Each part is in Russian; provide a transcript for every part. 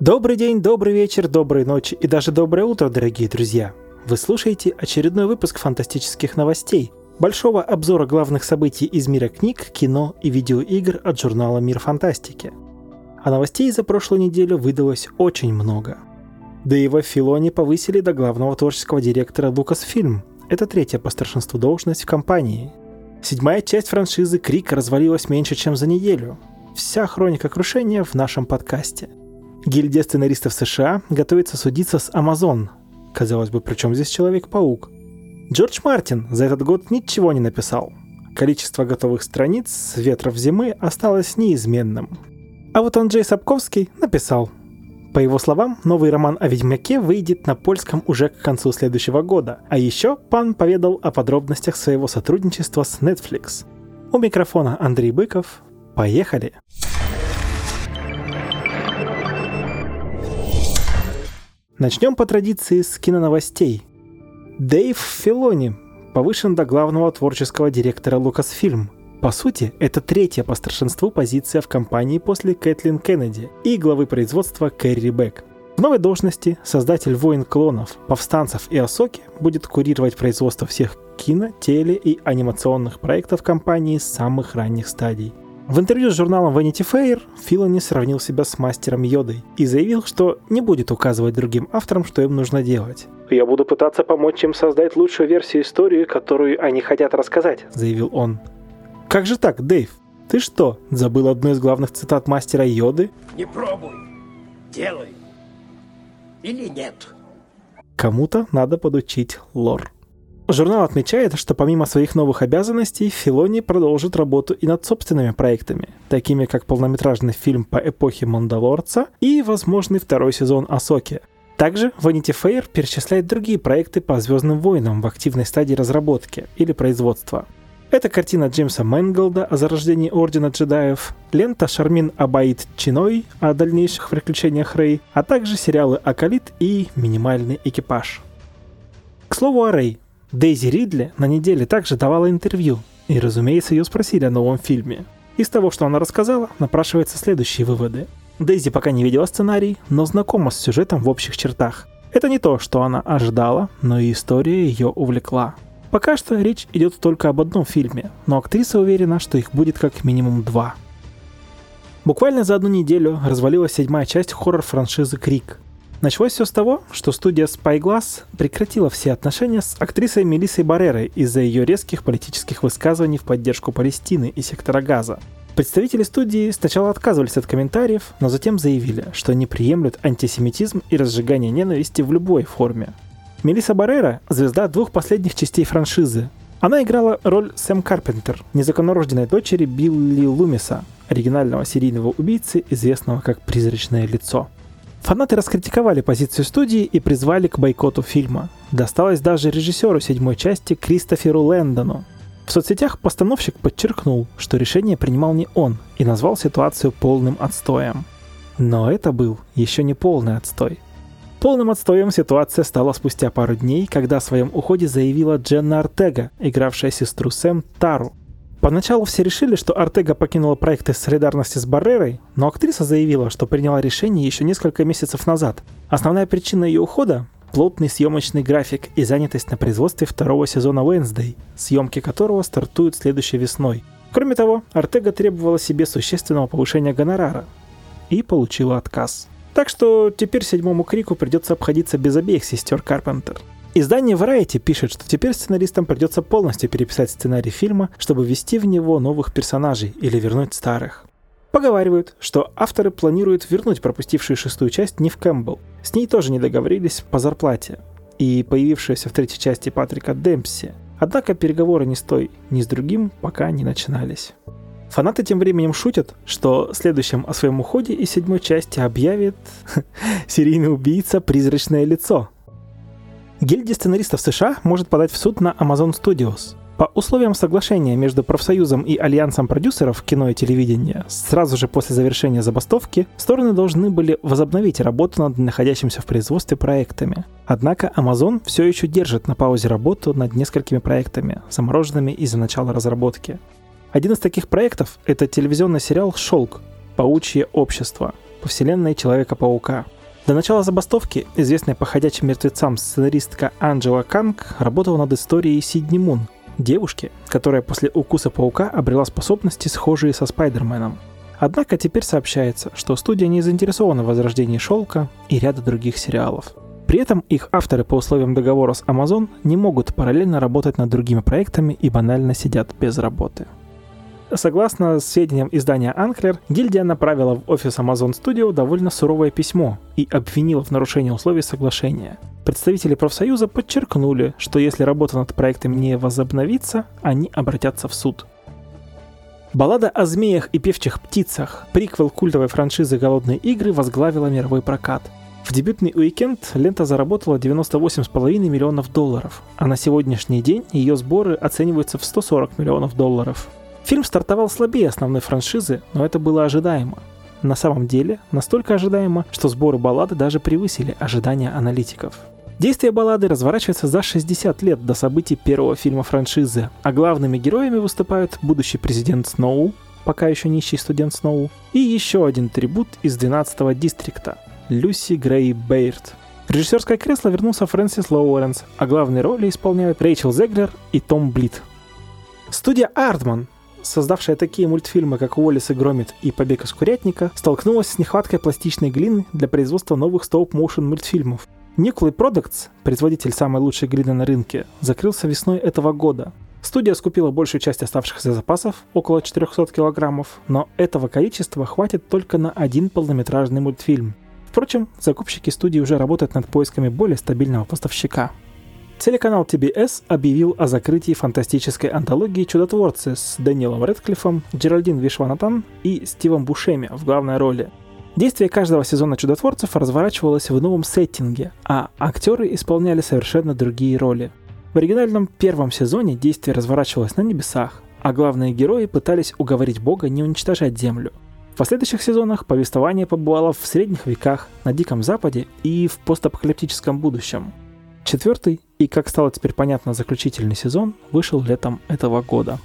Добрый день, добрый вечер, доброй ночи и даже доброе утро, дорогие друзья! Вы слушаете очередной выпуск фантастических новостей, большого обзора главных событий из мира книг, кино и видеоигр от журнала «Мир фантастики». А новостей за прошлую неделю выдалось очень много. Дэйва Филони повысили до главного творческого директора Lucasfilm. Это третья по старшинству должность в компании. Седьмая часть франшизы «Крик» развалилась меньше, чем за неделю. Вся хроника крушения в нашем подкасте – Гильдия сценаристов США готовится судиться с Amazon. Казалось бы, при чем здесь Человек-паук? Джордж Мартин за этот год ничего не написал. Количество готовых страниц «Ветров зимы» осталось неизменным. А вот Анджей Сапковский написал. По его словам, новый роман о Ведьмаке выйдет на польском уже к концу следующего года. А еще пан поведал о подробностях своего сотрудничества с Netflix. У микрофона Андрей Быков. Поехали! Начнем по традиции с киноновостей. Дэйв Филони повышен до главного творческого директора Lucasfilm. По сути, это третья по старшинству позиция в компании после Кэтлин Кеннеди и главы производства Кэрри Бек. В новой должности создатель «Войн клонов», «Повстанцев» и «Осоки» будет курировать производство всех кино, теле и анимационных проектов компании с самых ранних стадий. В интервью с журналом Vanity Fair Филони сравнил себя с мастером Йодой и заявил, что не будет указывать другим авторам, что им нужно делать. «Я буду пытаться помочь им создать лучшую версию истории, которую они хотят рассказать», — заявил он. «Как же так, Дэйв? Ты что, забыл одну из главных цитат мастера Йоды?» «Не пробуй, делай. Или нет?» Кому-то надо подучить лор. Журнал отмечает, что помимо своих новых обязанностей, Филони продолжит работу и над собственными проектами, такими как полнометражный фильм по эпохе Мандалорца и возможный второй сезон Асоки. Также Vanity Fair перечисляет другие проекты по Звездным войнам в активной стадии разработки или производства. Это картина Джеймса Мэнголда о зарождении Ордена джедаев, лента Шармин Абаид Чиной о дальнейших приключениях Рэй, а также сериалы Акалит и Минимальный экипаж. К слову о Рэй, Дейзи Ридли на неделе также давала интервью, и, разумеется, ее спросили о новом фильме. Из того, что она рассказала, напрашиваются следующие выводы. Дейзи пока не видела сценарий, но знакома с сюжетом в общих чертах. Это не то, что она ожидала, но и история ее увлекла. Пока что речь идет только об одном фильме, но актриса уверена, что их будет как минимум два. Буквально за одну неделю развалилась седьмая часть хоррор-франшизы «Крик», Началось все с того, что студия Spyglass прекратила все отношения с актрисой Мелиссой Баррерой из-за ее резких политических высказываний в поддержку Палестины и сектора Газа. Представители студии сначала отказывались от комментариев, но затем заявили, что они приемлют антисемитизм и разжигание ненависти в любой форме. Мелисса Баррера – звезда двух последних частей франшизы. Она играла роль Сэм Карпентер, незаконнорожденной дочери Билли Лумиса, оригинального серийного убийцы, известного как «Призрачное лицо». Фанаты раскритиковали позицию студии и призвали к бойкоту фильма. Досталось даже режиссеру седьмой части Кристоферу Лэндону. В соцсетях постановщик подчеркнул, что решение принимал не он и назвал ситуацию полным отстоем. Но это был еще не полный отстой. Полным отстоем ситуация стала спустя пару дней, когда о своем уходе заявила Дженна Артега, игравшая сестру Сэм Тару. Поначалу все решили, что Артега покинула проект из солидарности с Баррерой, но актриса заявила, что приняла решение еще несколько месяцев назад. Основная причина ее ухода – плотный съемочный график и занятость на производстве второго сезона Wednesday, съемки которого стартуют следующей весной. Кроме того, Артега требовала себе существенного повышения гонорара и получила отказ. Так что теперь седьмому Крику придется обходиться без обеих сестер Карпентер. Издание Variety пишет, что теперь сценаристам придется полностью переписать сценарий фильма, чтобы ввести в него новых персонажей или вернуть старых. Поговаривают, что авторы планируют вернуть пропустившую шестую часть Нив Кэмпбелл. С ней тоже не договорились по зарплате. И появившаяся в третьей части Патрика Демпси. Однако переговоры ни с той, ни с другим пока не начинались. Фанаты тем временем шутят, что следующим о своем уходе из седьмой части объявит серийный убийца «Призрачное лицо», Гильдия сценаристов США может подать в суд на Amazon Studios. По условиям соглашения между профсоюзом и альянсом продюсеров кино и телевидения, сразу же после завершения забастовки, стороны должны были возобновить работу над находящимися в производстве проектами. Однако Amazon все еще держит на паузе работу над несколькими проектами, замороженными из-за начала разработки. Один из таких проектов — это телевизионный сериал «Шелк. Паучье общество», по вселенной Человека-паука. До начала забастовки известная по ходячим мертвецам сценаристка Анджела Канг работала над историей Сидни Мун, девушки, которая после укуса паука обрела способности, схожие со Спайдерменом. Однако теперь сообщается, что студия не заинтересована в возрождении «Шелка» и ряда других сериалов. При этом их авторы по условиям договора с Amazon не могут параллельно работать над другими проектами и банально сидят без работы. Согласно сведениям издания Анклер, гильдия направила в офис Amazon Studio довольно суровое письмо и обвинила в нарушении условий соглашения. Представители профсоюза подчеркнули, что если работа над проектом не возобновится, они обратятся в суд. Баллада о змеях и певчих птицах, приквел культовой франшизы «Голодные игры» возглавила мировой прокат. В дебютный уикенд лента заработала 98,5 миллионов долларов, а на сегодняшний день ее сборы оцениваются в 140 миллионов долларов. Фильм стартовал слабее основной франшизы, но это было ожидаемо. На самом деле, настолько ожидаемо, что сборы баллады даже превысили ожидания аналитиков. Действие баллады разворачивается за 60 лет до событий первого фильма франшизы, а главными героями выступают будущий президент Сноу, пока еще нищий студент Сноу, и еще один трибут из 12-го дистрикта – Люси Грей Бейрд. В режиссерское кресло вернулся Фрэнсис Лоуренс, а главные роли исполняют Рэйчел Зеглер и Том Блит. Студия Артман, создавшая такие мультфильмы, как «Уоллес и Громит» и «Побег из курятника», столкнулась с нехваткой пластичной глины для производства новых стоп-моушен мультфильмов. Nuclei Products, производитель самой лучшей глины на рынке, закрылся весной этого года. Студия скупила большую часть оставшихся запасов, около 400 килограммов, но этого количества хватит только на один полнометражный мультфильм. Впрочем, закупщики студии уже работают над поисками более стабильного поставщика. Телеканал TBS объявил о закрытии фантастической антологии «Чудотворцы» с Дэниелом Редклиффом, Джеральдин Вишванатан и Стивом Бушеми в главной роли. Действие каждого сезона «Чудотворцев» разворачивалось в новом сеттинге, а актеры исполняли совершенно другие роли. В оригинальном первом сезоне действие разворачивалось на небесах, а главные герои пытались уговорить Бога не уничтожать Землю. В последующих сезонах повествование побывало в средних веках, на Диком Западе и в постапокалиптическом будущем. Четвертый и, как стало теперь понятно, заключительный сезон вышел летом этого года.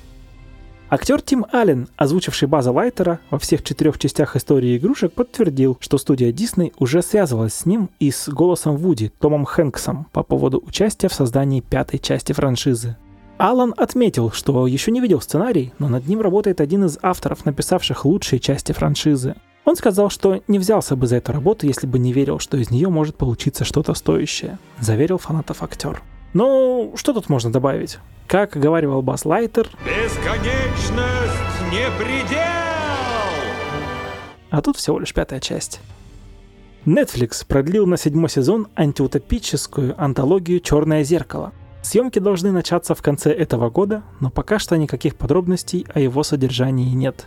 Актер Тим Аллен, озвучивший База Лайтера во всех четырех частях истории игрушек, подтвердил, что студия Дисней уже связывалась с ним и с голосом Вуди, Томом Хэнксом, по поводу участия в создании пятой части франшизы. Алан отметил, что еще не видел сценарий, но над ним работает один из авторов, написавших лучшие части франшизы. Он сказал, что не взялся бы за эту работу, если бы не верил, что из нее может получиться что-то стоящее, заверил фанатов актер. Ну, что тут можно добавить? Как говаривал Бас Лайтер... Бесконечность не предел! А тут всего лишь пятая часть. Netflix продлил на седьмой сезон антиутопическую антологию «Черное зеркало». Съемки должны начаться в конце этого года, но пока что никаких подробностей о его содержании нет.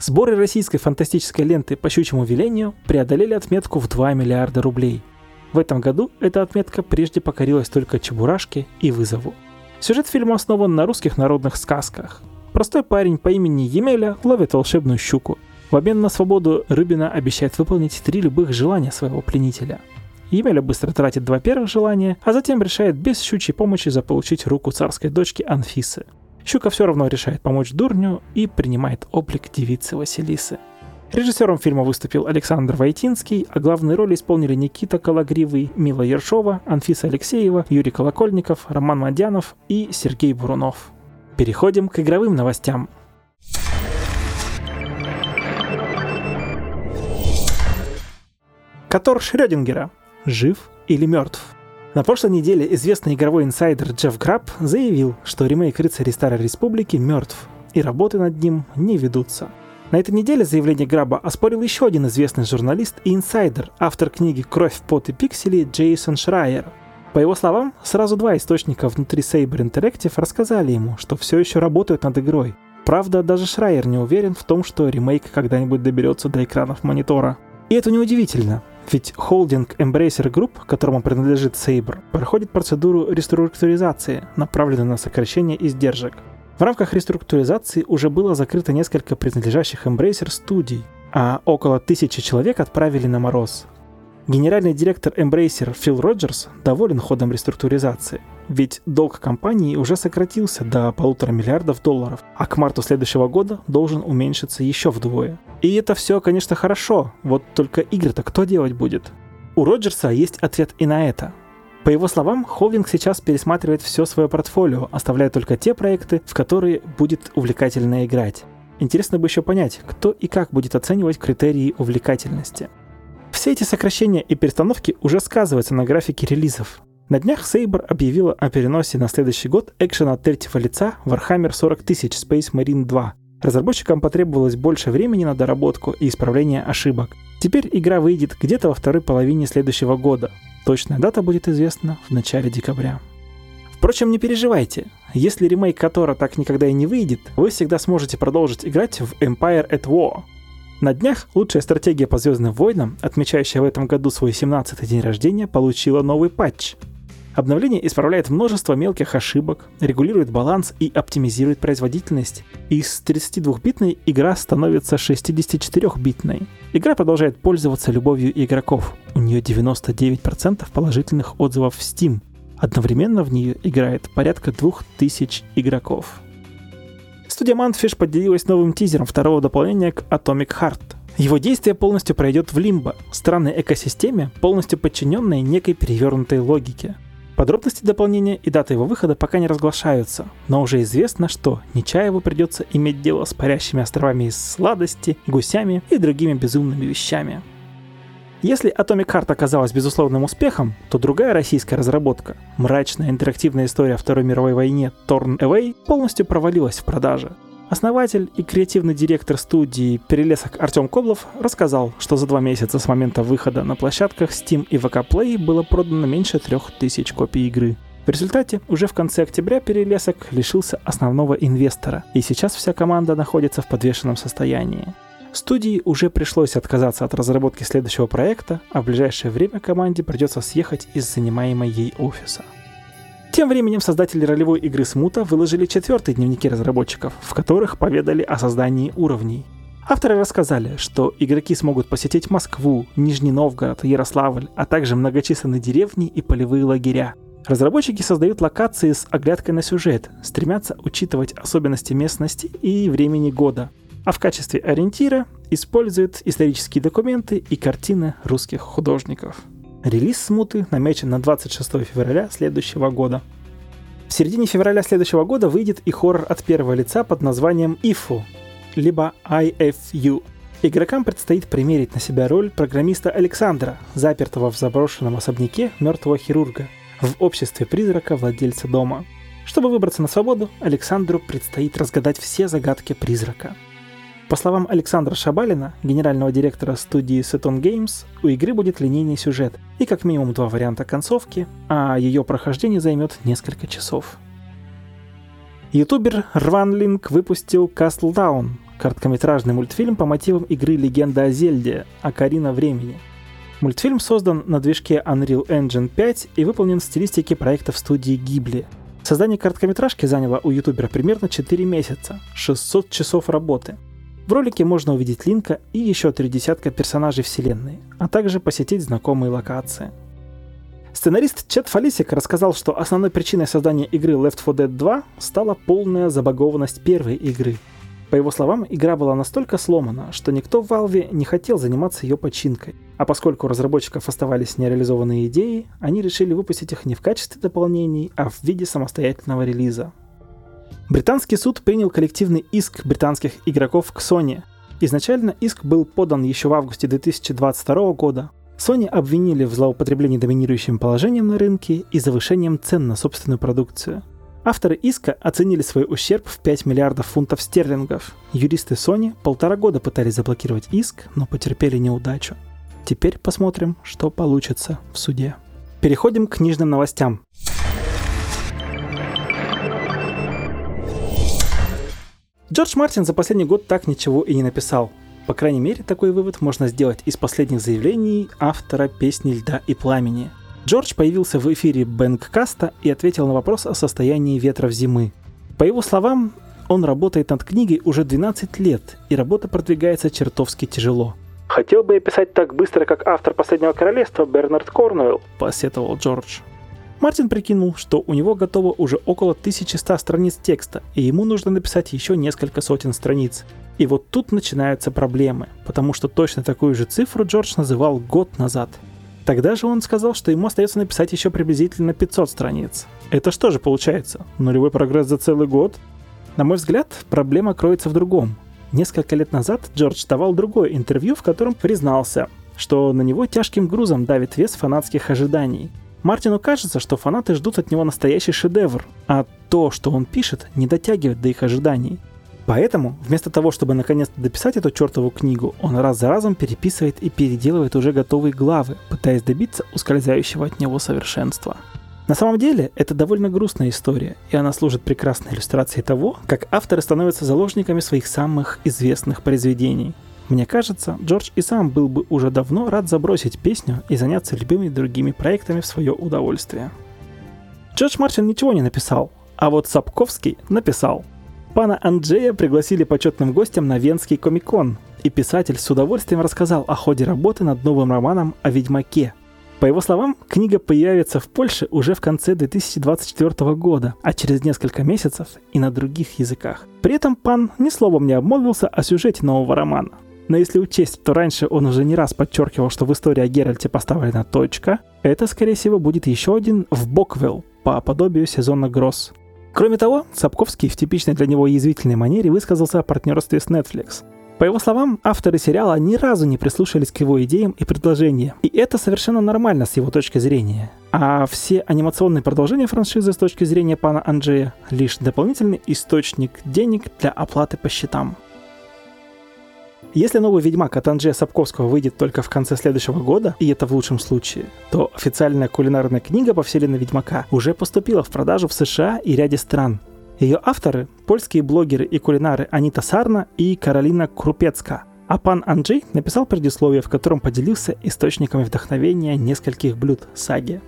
Сборы российской фантастической ленты по щучьему велению преодолели отметку в 2 миллиарда рублей. В этом году эта отметка прежде покорилась только Чебурашке и Вызову. Сюжет фильма основан на русских народных сказках. Простой парень по имени Емеля ловит волшебную щуку. В обмен на свободу Рыбина обещает выполнить три любых желания своего пленителя. Емеля быстро тратит два первых желания, а затем решает без щучьей помощи заполучить руку царской дочки Анфисы – Щука все равно решает помочь дурню и принимает облик девицы Василисы. Режиссером фильма выступил Александр Войтинский, а главные роли исполнили Никита Калагривый, Мила Ершова, Анфиса Алексеева, Юрий Колокольников, Роман Мадянов и Сергей Бурунов. Переходим к игровым новостям. Котор Шрёдингера. Жив или мертв? На прошлой неделе известный игровой инсайдер Джефф Граб заявил, что ремейк «Рыцарей Старой Республики» мертв, и работы над ним не ведутся. На этой неделе заявление Граба оспорил еще один известный журналист и инсайдер, автор книги «Кровь, пот и пиксели» Джейсон Шрайер. По его словам, сразу два источника внутри Saber Interactive рассказали ему, что все еще работают над игрой. Правда, даже Шрайер не уверен в том, что ремейк когда-нибудь доберется до экранов монитора. И это неудивительно, ведь холдинг Embracer Group, которому принадлежит Saber, проходит процедуру реструктуризации, направленную на сокращение издержек. В рамках реструктуризации уже было закрыто несколько принадлежащих Embracer студий, а около тысячи человек отправили на мороз. Генеральный директор Embracer Фил Роджерс доволен ходом реструктуризации. Ведь долг компании уже сократился до полутора миллиардов долларов, а к марту следующего года должен уменьшиться еще вдвое. И это все, конечно, хорошо, вот только игры-то кто делать будет? У Роджерса есть ответ и на это. По его словам, холдинг сейчас пересматривает все свое портфолио, оставляя только те проекты, в которые будет увлекательно играть. Интересно бы еще понять, кто и как будет оценивать критерии увлекательности. Все эти сокращения и перестановки уже сказываются на графике релизов. На днях Saber объявила о переносе на следующий год экшена от третьего лица Warhammer 40 тысяч Space Marine 2. Разработчикам потребовалось больше времени на доработку и исправление ошибок. Теперь игра выйдет где-то во второй половине следующего года. Точная дата будет известна в начале декабря. Впрочем, не переживайте. Если ремейк Котора так никогда и не выйдет, вы всегда сможете продолжить играть в Empire at War. На днях лучшая стратегия по Звездным войнам, отмечающая в этом году свой 17-й день рождения, получила новый патч. Обновление исправляет множество мелких ошибок, регулирует баланс и оптимизирует производительность. Из 32-битной игра становится 64-битной. Игра продолжает пользоваться любовью игроков. У нее 99% положительных отзывов в Steam, Одновременно в нее играет порядка 2000 игроков. Студия Mantfish поделилась новым тизером второго дополнения к Atomic Heart. Его действие полностью пройдет в Лимбо, странной экосистеме, полностью подчиненной некой перевернутой логике. Подробности дополнения и дата его выхода пока не разглашаются, но уже известно, что Нечаеву придется иметь дело с парящими островами из сладости, гусями и другими безумными вещами. Если Atomic Heart оказалась безусловным успехом, то другая российская разработка, мрачная интерактивная история о Второй мировой войне Torn Away, полностью провалилась в продаже. Основатель и креативный директор студии «Перелесок» Артем Коблов рассказал, что за два месяца с момента выхода на площадках Steam и VK Play было продано меньше трех тысяч копий игры. В результате уже в конце октября «Перелесок» лишился основного инвестора, и сейчас вся команда находится в подвешенном состоянии. Студии уже пришлось отказаться от разработки следующего проекта, а в ближайшее время команде придется съехать из занимаемой ей офиса. Тем временем создатели ролевой игры Смута выложили четвертые дневники разработчиков, в которых поведали о создании уровней. Авторы рассказали, что игроки смогут посетить Москву, Нижний Новгород, Ярославль, а также многочисленные деревни и полевые лагеря. Разработчики создают локации с оглядкой на сюжет, стремятся учитывать особенности местности и времени года, а в качестве ориентира использует исторические документы и картины русских художников. Релиз «Смуты» намечен на 26 февраля следующего года. В середине февраля следующего года выйдет и хоррор от первого лица под названием «Ифу», либо IFU. Игрокам предстоит примерить на себя роль программиста Александра, запертого в заброшенном особняке мертвого хирурга, в обществе призрака владельца дома. Чтобы выбраться на свободу, Александру предстоит разгадать все загадки призрака – по словам Александра Шабалина, генерального директора студии Seton Games, у игры будет линейный сюжет и как минимум два варианта концовки, а ее прохождение займет несколько часов. Ютубер Рванлинг выпустил Castle Down, короткометражный мультфильм по мотивам игры «Легенда о Зельде» Акарина времени. Мультфильм создан на движке Unreal Engine 5 и выполнен в стилистике проектов студии Ghibli. Создание короткометражки заняло у ютубера примерно 4 месяца, 600 часов работы – в ролике можно увидеть Линка и еще три десятка персонажей вселенной, а также посетить знакомые локации. Сценарист Чет Фалисик рассказал, что основной причиной создания игры Left 4 Dead 2 стала полная забагованность первой игры. По его словам, игра была настолько сломана, что никто в Valve не хотел заниматься ее починкой. А поскольку у разработчиков оставались нереализованные идеи, они решили выпустить их не в качестве дополнений, а в виде самостоятельного релиза. Британский суд принял коллективный иск британских игроков к Sony. Изначально иск был подан еще в августе 2022 года. Sony обвинили в злоупотреблении доминирующим положением на рынке и завышением цен на собственную продукцию. Авторы иска оценили свой ущерб в 5 миллиардов фунтов стерлингов. Юристы Sony полтора года пытались заблокировать иск, но потерпели неудачу. Теперь посмотрим, что получится в суде. Переходим к книжным новостям. Джордж Мартин за последний год так ничего и не написал. По крайней мере, такой вывод можно сделать из последних заявлений автора песни «Льда и пламени». Джордж появился в эфире Бэнгкаста и ответил на вопрос о состоянии ветров зимы. По его словам, он работает над книгой уже 12 лет, и работа продвигается чертовски тяжело. «Хотел бы я писать так быстро, как автор «Последнего королевства» Бернард Корнуэлл», — посетовал Джордж. Мартин прикинул, что у него готово уже около 1100 страниц текста, и ему нужно написать еще несколько сотен страниц. И вот тут начинаются проблемы, потому что точно такую же цифру Джордж называл год назад. Тогда же он сказал, что ему остается написать еще приблизительно 500 страниц. Это что же получается? Нулевой прогресс за целый год? На мой взгляд, проблема кроется в другом. Несколько лет назад Джордж давал другое интервью, в котором признался, что на него тяжким грузом давит вес фанатских ожиданий. Мартину кажется, что фанаты ждут от него настоящий шедевр, а то, что он пишет, не дотягивает до их ожиданий. Поэтому, вместо того, чтобы наконец-то дописать эту чертову книгу, он раз за разом переписывает и переделывает уже готовые главы, пытаясь добиться ускользающего от него совершенства. На самом деле, это довольно грустная история, и она служит прекрасной иллюстрацией того, как авторы становятся заложниками своих самых известных произведений – мне кажется, Джордж и сам был бы уже давно рад забросить песню и заняться любыми другими проектами в свое удовольствие. Джордж Мартин ничего не написал, а вот Сапковский написал. Пана Анджея пригласили почетным гостем на Венский комикон, и писатель с удовольствием рассказал о ходе работы над новым романом о Ведьмаке. По его словам, книга появится в Польше уже в конце 2024 года, а через несколько месяцев и на других языках. При этом пан ни словом не обмолвился о сюжете нового романа. Но если учесть, то раньше он уже не раз подчеркивал, что в истории о Геральте поставлена точка, это, скорее всего, будет еще один в Боквилл по подобию сезона Гросс. Кроме того, Сапковский в типичной для него язвительной манере высказался о партнерстве с Netflix. По его словам, авторы сериала ни разу не прислушались к его идеям и предложениям, и это совершенно нормально с его точки зрения. А все анимационные продолжения франшизы с точки зрения пана Анджея – лишь дополнительный источник денег для оплаты по счетам. Если новый Ведьмак от Анджея Сапковского выйдет только в конце следующего года, и это в лучшем случае, то официальная кулинарная книга по вселенной Ведьмака уже поступила в продажу в США и ряде стран. Ее авторы – польские блогеры и кулинары Анита Сарна и Каролина Крупецка. А пан Анджей написал предисловие, в котором поделился источниками вдохновения нескольких блюд саги.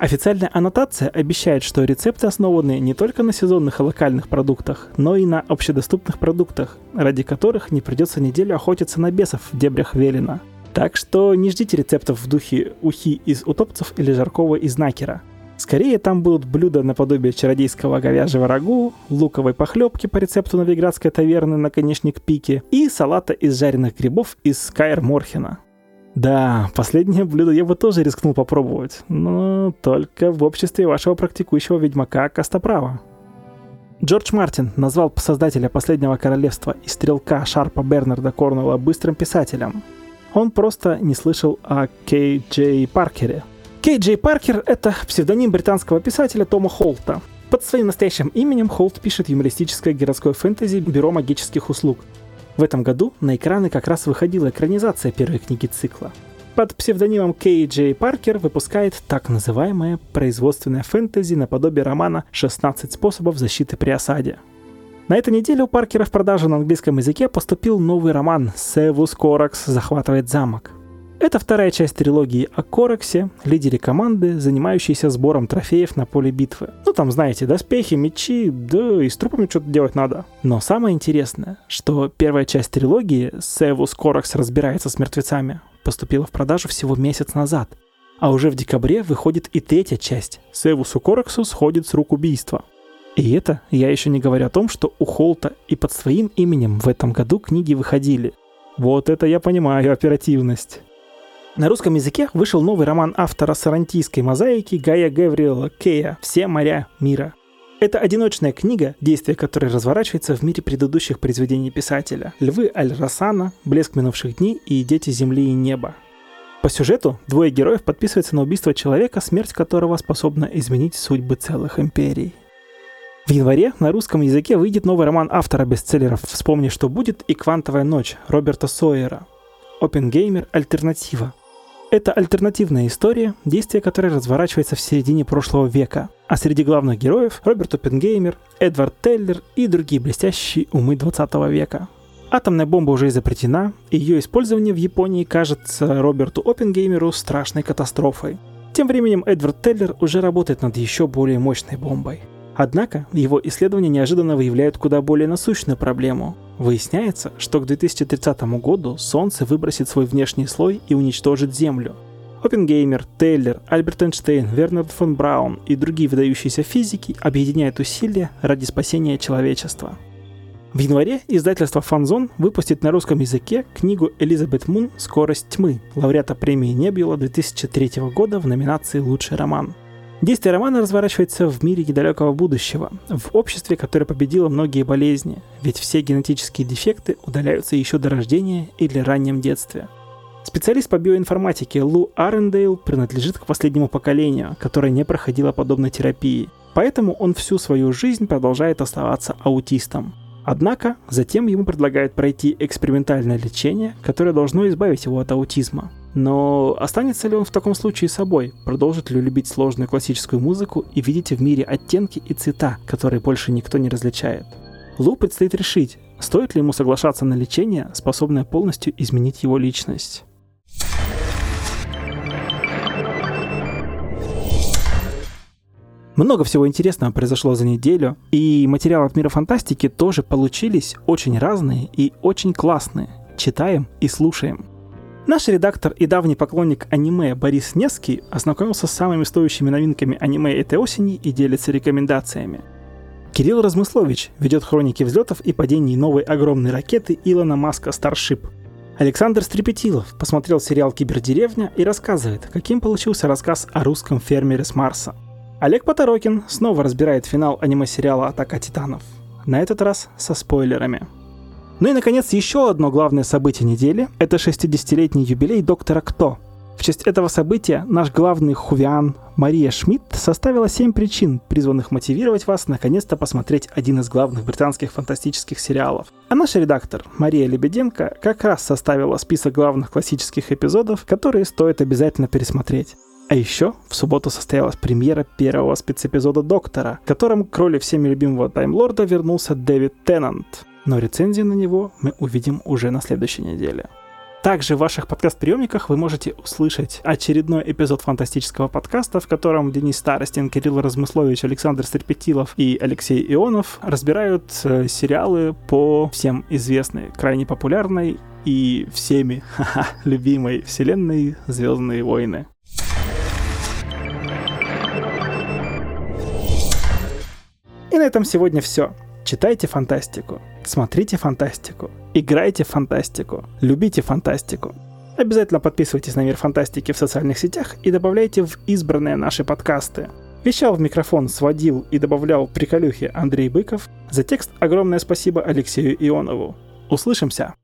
Официальная аннотация обещает, что рецепты основаны не только на сезонных и локальных продуктах, но и на общедоступных продуктах, ради которых не придется неделю охотиться на бесов в дебрях Велина. Так что не ждите рецептов в духе ухи из утопцев или жаркого из накера. Скорее там будут блюда наподобие чародейского говяжьего рагу, луковой похлебки по рецепту новиградской таверны на конечник пике и салата из жареных грибов из Скайр Морхена. Да, последнее блюдо я бы тоже рискнул попробовать, но только в обществе вашего практикующего ведьмака Костоправа. Джордж Мартин назвал создателя «Последнего королевства» и стрелка Шарпа Бернарда Корнелла быстрым писателем. Он просто не слышал о Кей Джей Паркере. Кей Джей Паркер — это псевдоним британского писателя Тома Холта. Под своим настоящим именем Холт пишет юмористическое городское фэнтези «Бюро магических услуг», в этом году на экраны как раз выходила экранизация первой книги цикла. Под псевдонимом Кей Джей Паркер выпускает так называемое производственное фэнтези наподобие романа «16 способов защиты при осаде». На этой неделе у Паркера в продажу на английском языке поступил новый роман «Севус Коракс захватывает замок». Это вторая часть трилогии о Кораксе, лидере команды, занимающейся сбором трофеев на поле битвы. Ну там, знаете, доспехи, мечи, да и с трупами что-то делать надо. Но самое интересное, что первая часть трилогии Севус Коракс разбирается с мертвецами поступила в продажу всего месяц назад. А уже в декабре выходит и третья часть. Севусу Кораксу сходит с рук убийства. И это я еще не говорю о том, что у Холта и под своим именем в этом году книги выходили. Вот это я понимаю оперативность. На русском языке вышел новый роман автора сарантийской мозаики Гая Гавриэла Кея «Все моря мира». Это одиночная книга, действие которой разворачивается в мире предыдущих произведений писателя «Львы Аль-Расана», «Блеск минувших дней» и «Дети земли и неба». По сюжету двое героев подписываются на убийство человека, смерть которого способна изменить судьбы целых империй. В январе на русском языке выйдет новый роман автора бестселлеров «Вспомни, что будет» и «Квантовая ночь» Роберта Сойера. Опенгеймер – альтернатива. Это альтернативная история, действие которой разворачивается в середине прошлого века. А среди главных героев Роберт Оппенгеймер, Эдвард Теллер и другие блестящие умы 20 века. Атомная бомба уже изобретена, и ее использование в Японии кажется Роберту Оппенгеймеру страшной катастрофой. Тем временем Эдвард Теллер уже работает над еще более мощной бомбой. Однако его исследования неожиданно выявляют куда более насущную проблему Выясняется, что к 2030 году Солнце выбросит свой внешний слой и уничтожит Землю. Оппенгеймер, Тейлер, Альберт Эйнштейн, Вернер фон Браун и другие выдающиеся физики объединяют усилия ради спасения человечества. В январе издательство «Фанзон» выпустит на русском языке книгу Элизабет Мун «Скорость тьмы», лауреата премии Небюла 2003 года в номинации «Лучший роман». Действие романа разворачивается в мире недалекого будущего, в обществе, которое победило многие болезни, ведь все генетические дефекты удаляются еще до рождения или раннем детстве. Специалист по биоинформатике Лу Арендейл принадлежит к последнему поколению, которое не проходило подобной терапии, поэтому он всю свою жизнь продолжает оставаться аутистом. Однако затем ему предлагают пройти экспериментальное лечение, которое должно избавить его от аутизма. Но останется ли он в таком случае собой? Продолжит ли любить сложную классическую музыку и видеть в мире оттенки и цвета, которые больше никто не различает? Лу предстоит решить, стоит ли ему соглашаться на лечение, способное полностью изменить его личность. Много всего интересного произошло за неделю, и материалы от мира фантастики тоже получились очень разные и очень классные. Читаем и слушаем. Наш редактор и давний поклонник аниме Борис Невский ознакомился с самыми стоящими новинками аниме этой осени и делится рекомендациями. Кирилл Размыслович ведет хроники взлетов и падений новой огромной ракеты Илона Маска Starship. Александр Стрепетилов посмотрел сериал «Кибердеревня» и рассказывает, каким получился рассказ о русском фермере с Марса – Олег Поторокин снова разбирает финал аниме-сериала «Атака титанов». На этот раз со спойлерами. Ну и, наконец, еще одно главное событие недели – это 60-летний юбилей Доктора Кто. В честь этого события наш главный хувиан Мария Шмидт составила 7 причин, призванных мотивировать вас наконец-то посмотреть один из главных британских фантастических сериалов. А наш редактор Мария Лебеденко как раз составила список главных классических эпизодов, которые стоит обязательно пересмотреть. А еще в субботу состоялась премьера первого спецэпизода «Доктора», в котором к роли всеми любимого Таймлорда вернулся Дэвид Теннант. Но рецензию на него мы увидим уже на следующей неделе. Также в ваших подкаст-приемниках вы можете услышать очередной эпизод фантастического подкаста, в котором Денис Старостин, Кирилл Размыслович, Александр Стерпетилов и Алексей Ионов разбирают э, сериалы по всем известной, крайне популярной и всеми любимой вселенной «Звездные войны». На этом сегодня все. Читайте фантастику, смотрите фантастику, играйте в фантастику, любите фантастику. Обязательно подписывайтесь на Мир Фантастики в социальных сетях и добавляйте в избранные наши подкасты. Вещал в микрофон, сводил и добавлял приколюхи Андрей Быков. За текст огромное спасибо Алексею Ионову. Услышимся!